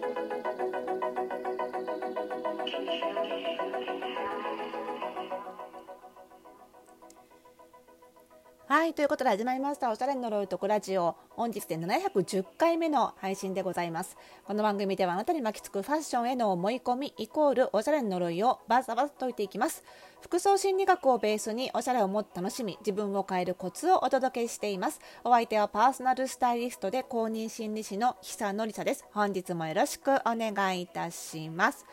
Thank you. はいということで始まりました。おしゃれの呪いとこラジオ。本日で710回目の配信でございます。この番組ではあなたに巻きつくファッションへの思い込みイコールおしゃれの呪いをバサバサ解いていきます。服装心理学をベースにおしゃれをもっと楽しみ自分を変えるコツをお届けしています。お相手はパーソナルスタイリストで公認心理師の久典沙です。本日もよろしくお願いいたします。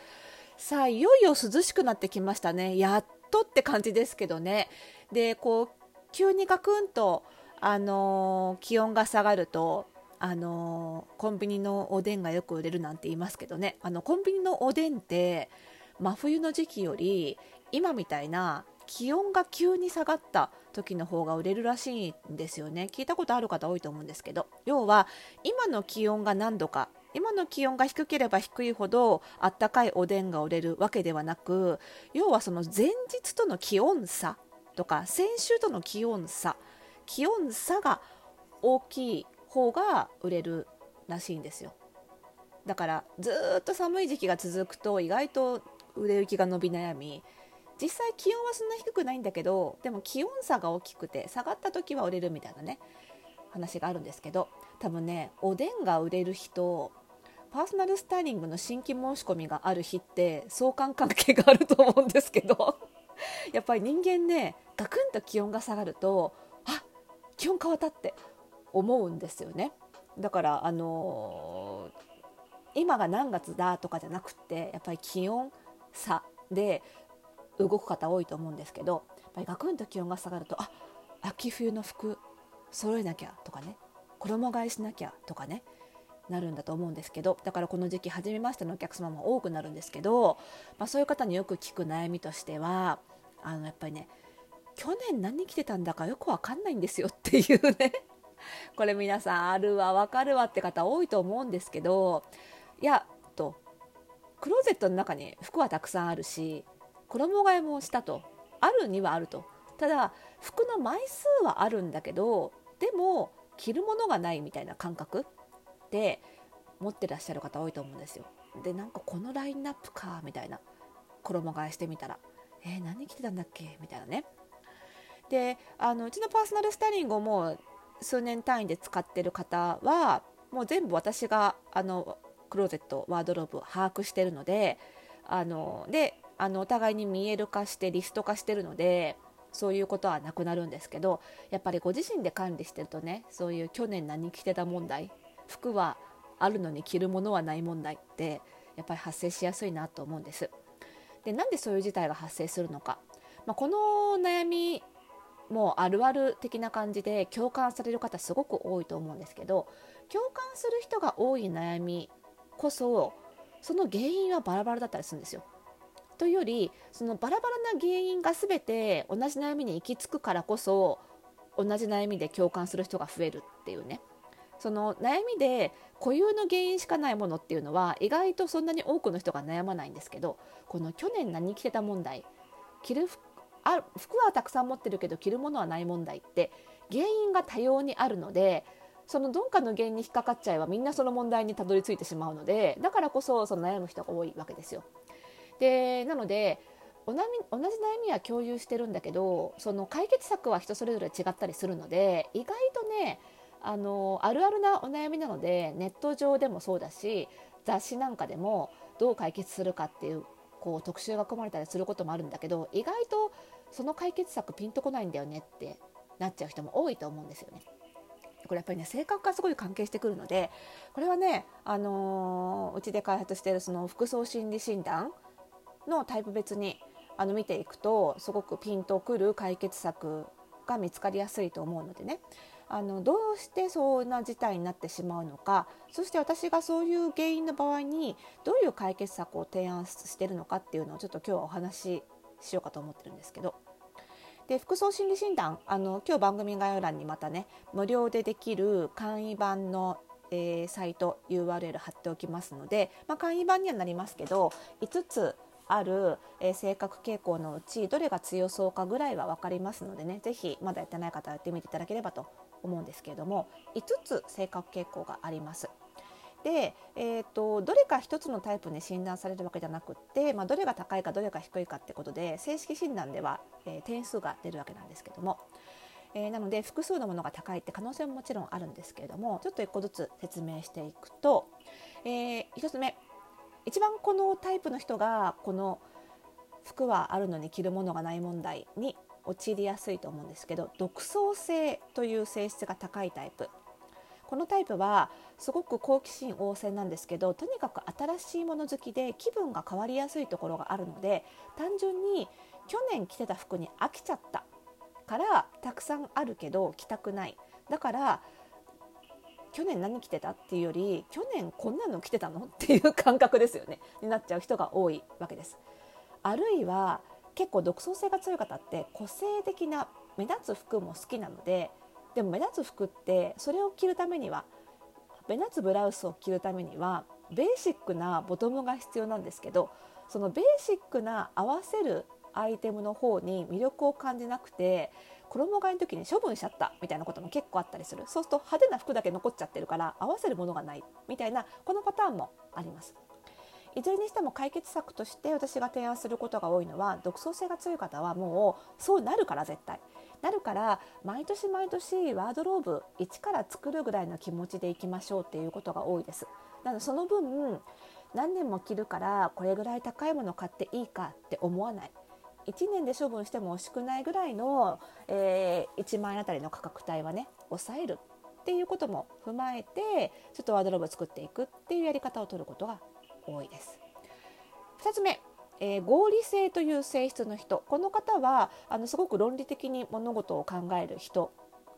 さあいよいよ涼しくなってきましたね。やっとって感じですけどね。でこう急にガクンと、あのー、気温が下がると、あのー、コンビニのおでんがよく売れるなんて言いますけどね。あのコンビニのおでんって真冬の時期より今みたいな気温が急に下がった時の方が売れるらしいんですよね。聞いたことある方多いと思うんですけど。要は今の気温が何度か今の気温が低ければ低いほどあったかいおでんが売れるわけではなく要はその前日との気温差とか先週との気温差。気温差が大きい方が売れるらしいんですよ。だからずっと寒い時期が続くと意外と売れ行きが伸び悩み。実際気温はそんな低くないんだけどでも気温差が大きくて下がった時は売れるみたいなね話があるんですけど多分ねおでんが売れる日とパーソナルスタイリングの新規申し込みがある日って相関関係があると思うんですけど。やっぱり人間ねガクンと気温が下がるとあ気温変わったって思うんですよね。だからあのー、今が何月だとかじゃなくてやっぱり気温差で動く方多いと思うんですけどやっぱりガクンと気温が下がるとあ秋冬の服揃えなきゃとかね衣替えしなきゃとかねなるんだと思うんですけどだからこの時期初めましてのお客様も多くなるんですけど、まあ、そういう方によく聞く悩みとしてはあのやっぱりね去年何着てたんだかよくわかんないんですよっていうね。これ皆さんあるわ分かるわって方多いと思うんですけどいやとクローゼットの中に服はたくさんあるし衣替えもしたと。あるにはあると。ただ服の枚数はあるんだけどでも着るものがないみたいな感覚。って持ってらっしゃる方多いと思うんですよ。でなんかこのラインナップかみたいな衣替えしてみたらえー、何着てたんだっけ？みたいなね。であのうちのパーソナルスタイリングをもう数年単位で使ってる方はもう全部私があのクローゼットワードローブを把握してるのであのであのお互いに見える化してリスト化してるのでそういうことはなくなるんですけどやっぱりご自身で管理してるとねそういう去年何着てた問題服はあるのに着るものはない問題ってやっぱり発生しやすいなと思うんです。でなんでそういう事態が発生するのか、まあ、この悩みもあるある的な感じで共感される方すごく多いと思うんですけど共感する人が多い悩みこそその原因はバラバラだったりするんですよ。というよりそのバラバラな原因が全て同じ悩みに行き着くからこそ同じ悩みで共感する人が増えるっていうねその悩みで固有の原因しかないものっていうのは意外とそんなに多くの人が悩まないんですけどこの去年何着てた問題着るあ服はたくさん持ってるけど着るものはない問題って原因が多様にあるのでそのどっかの原因に引っかかっちゃえばみんなその問題にたどり着いてしまうのでだからこそその悩む人が多いわけですよ。でなので同じ悩みは共有してるんだけどその解決策は人それぞれ違ったりするので意外とねあのあるあるなお悩みなのでネット上でもそうだし雑誌なんかでもどう解決するかっていうこう特集が組まれたりすることもあるんだけど意外とその解決策ピンとこないんだよねってなっちゃう人も多いと思うんですよね。これやっぱりね性格がすごい関係してくるのでこれはね、あのー、うちで開発しているその服装心理診断のタイプ別にあの見ていくとすごくピンとくる解決策が見つかりやすいと思うのでねあのどうしてそんな事態になってしまうのかそして私がそういう原因の場合にどういう解決策を提案してるのかっていうのをちょっと今日はお話ししようかと思ってるんですけど。で服装心理診断あの今日番組概要欄にまたね無料でできる簡易版のえー、サイト URL 貼っておきますので、まあ、簡易版にはなりますけど5つある、えー、性格傾向のうちどれが強そうかぐらいは分かりますのでね是非まだやってない方はやってみていただければと思うんですけれども5つ性格傾向があります。で、えーと、どれか一つのタイプに診断されるわけじゃなくって、まあ、どれが高いかどれが低いかってことで正式診断では、えー、点数が出るわけなんですけども、えー、なので複数のものが高いって可能性ももちろんあるんですけれどもちょっと1個ずつ説明していくと、えー、1つ目一番このタイプの人がこの服はあるのに着るものがない問題に陥りやすいと思うんですけど独創性という性質が高いタイプ。このタイプはすごく好奇心旺盛なんですけどとにかく新しいもの好きで気分が変わりやすいところがあるので単純に去年着てた服に飽きちゃったからたくさんあるけど着たくない。だから去年何着てたっていうより去年こんなの着てたの？っていう感覚ですよね。になっちゃう人が多いわけです。あるいは結構独創性が強い方って個性的な目立つ服も好きなのででも目立つ服ってそれを着るためには目立つブラウスを着るためにはベーシックなボトムが必要なんですけどそのベーシックな合わせるアイテムの方に魅力を感じなくて衣替えの時に処分しちゃったみたいなことも結構あったりする。そうすると派手な服だけ残っちゃってるから合わせるものがないみたいなこのパターンもあります。いずれにしても解決策として私が提案することが多いのは独創性が強い方はもうそうなるから絶対。なるから毎年毎年ワードローブ1から作るぐらいの気持ちでいきましょうっていうことが多いです。なのでその分何年も着るからこれぐらい高いもの買っていいかって思わない。1年で処分しても惜しくないぐらいの、えー、1万円あたりの価格帯はね抑えるっていうことも踏まえてちょっとワードローブ作っていくっていうやり方を取ることが多いです。2つ目えー、合理性という性質の人。この方はあのすごく論理的に物事を考える人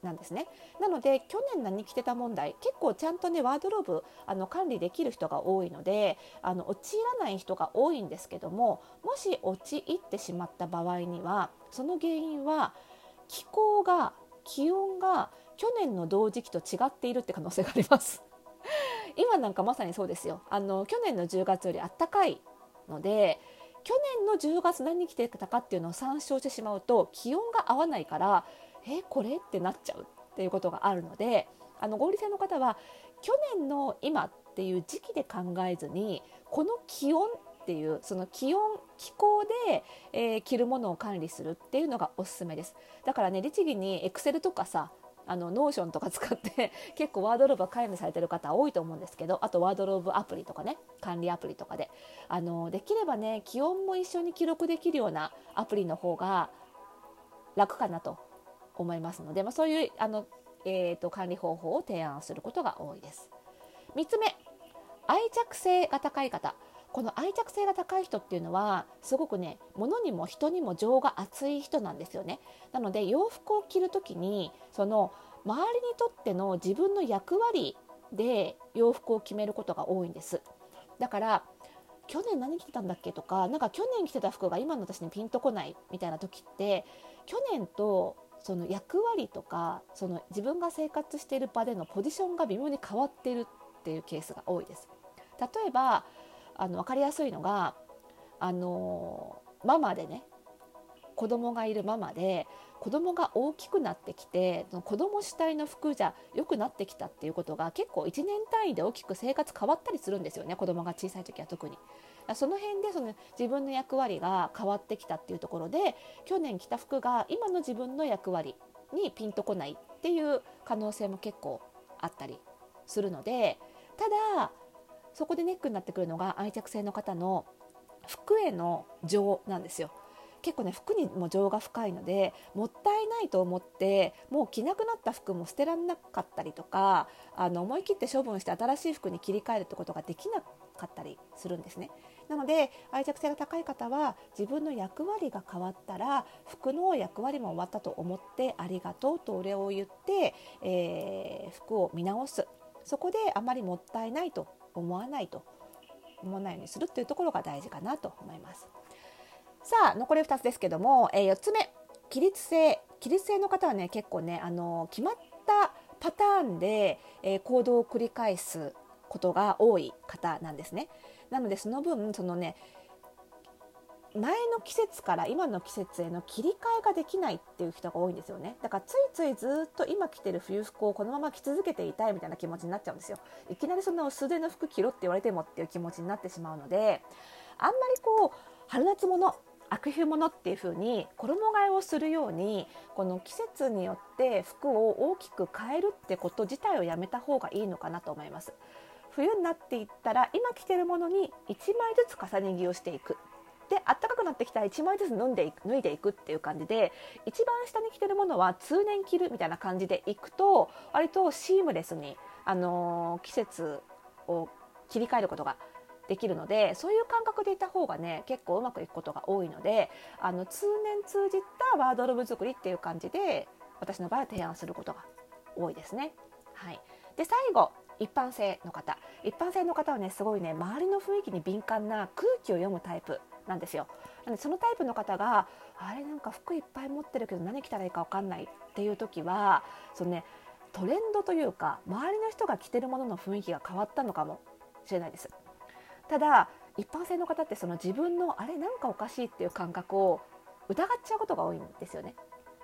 なんですね。なので去年何着てた問題結構ちゃんとねワードローブあの管理できる人が多いのであの陥らない人が多いんですけどももし陥ってしまった場合にはその原因は気候が気温が去年の同時期と違っているって可能性があります。今なんかまさにそうですよ。あの去年の10月よりあったかいので去年の10月何着てたかっていうのを参照してしまうと気温が合わないからえこれってなっちゃうっていうことがあるのであの合理性の方は去年の今っていう時期で考えずにこの気温っていうその気温気候で、えー、着るものを管理するっていうのがおすすめです。だからね律儀にエクセルとかさあのノーションとか使って 結構ワードローブは管理されてる方多いと思うんですけどあとワードローブアプリとかね管理アプリとかであのできればね気温も一緒に記録できるようなアプリの方が楽かなと思いますので、まあ、そういうあの、えーと、管理方法を提案することが多いです。3つ目愛着性が高い方この愛着性が高い人っていうのはすごくね物にも人にも情が熱い人なんですよねなので洋服を着る時にその周りにとっての自分の役割で洋服を決めることが多いんですだから去年何着てたんだっけとかなんか去年着てた服が今の私にピンとこないみたいな時って去年とその役割とかその自分が生活している場でのポジションが微妙に変わってるっていうケースが多いです。例えばあの分かりやすいのがあのママでね子供がいるママで子供が大きくなってきて子供主体の服じゃ良くなってきたっていうことが結構1年単位で大きく生活変わったりするんですよね子供が小さい時は特に。その辺でその自分の役割が変わってきたっていうところで去年着た服が今の自分の役割にピンとこないっていう可能性も結構あったりするのでただそこでネックになってくるのが愛着性の方の服への情なんですよ。結構ね服にも情が深いのでもったいないと思ってもう着なくなった服も捨てられなかったりとかあの思い切って処分して新しい服に切り替えるってことができなかったりするんですね。なので愛着性が高い方は自分の役割が変わったら服の役割も終わったと思ってありがとうとお礼を言って、えー、服を見直すそこであまりもったいないと思わないと思わないようにするっていうところが大事かなと思います。さあ残り2つですけども、えー、4つ目起立性起立性の方はね結構ねあの決まったパターンで、えー、行動を繰り返すことが多い方なんですね。なのでその分そのね前の季節から今の季節への切り替えができないっていう人が多いんですよね。だからついついずっと今着てる冬服をこのまま着続けていたいみたいな気持ちになっちゃうんですよ。いきなりそんな薄手の服着ろって言われてもっていう気持ちになってしまうのであんまりこう春夏物秋冬物っていう風に衣替えをするようにこの季節によって服を大きく変えるってこと自体をやめた方がいいのかなと思います。冬になっていったら今着てるものに1枚ずつ重ね着をしていく。で暖かくなってきたら1枚ずつ脱んでい脱いでいくっていう感じで一番下に着てるものは通年着るみたいな感じでいくと割とシームレスに、あのー、季節を切り替えることができるのでそういう感覚でいた方がね結構うまくいくことが多いのであの通年通じたワードローブ作りっていう感じで私の場合は提案することが多いですね。はい、で最後一般性の方。一般性の方はねすごいね周りの雰囲気に敏感な空気を読むタイプ。なんですよ。なのでそのタイプの方があれなんか服いっぱい持ってるけど何着たらいいか分かんないっていう時はそのねトレンドというか周りの人が着てるものの雰囲気が変わったのかもしれないです。ただ一般性の方ってその自分のあれなんかおかしいっていう感覚を疑っちゃうことが多いんですよね。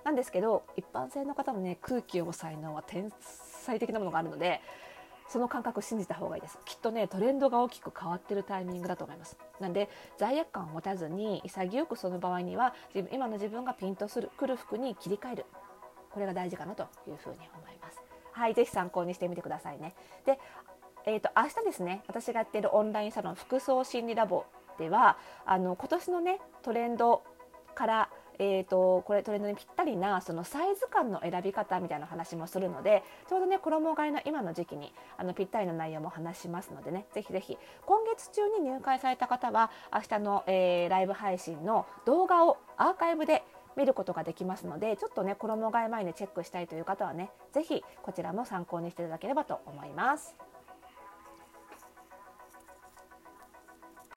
なんですけど一般性の方のね空気を読む才能は天才的なものがあるのでその感覚信じた方がいいです。きっとねトレンドが大きく変わってるタイミングだと思います。なんで罪悪感を持たずに潔くその場合には今の自分がピンとするくる服に切り替える。これが大事かなというふうに思います。はいぜひ参考にしてみてくださいね。でえーと、明日ですね私がやってるオンラインサロン服装心理ラボではあの今年のねトレンドからえーと、これトレンドにぴったりなそのサイズ感の選び方みたいな話もするのでちょうどね衣替えの今の時期にあのぴったりの内容も話しますのでねぜひぜひ今月中に入会された方は明日の、えー、ライブ配信の動画をアーカイブで見ることができますのでちょっとね衣替え前にチェックしたいという方はねぜひこちらも参考にしていただければと思います。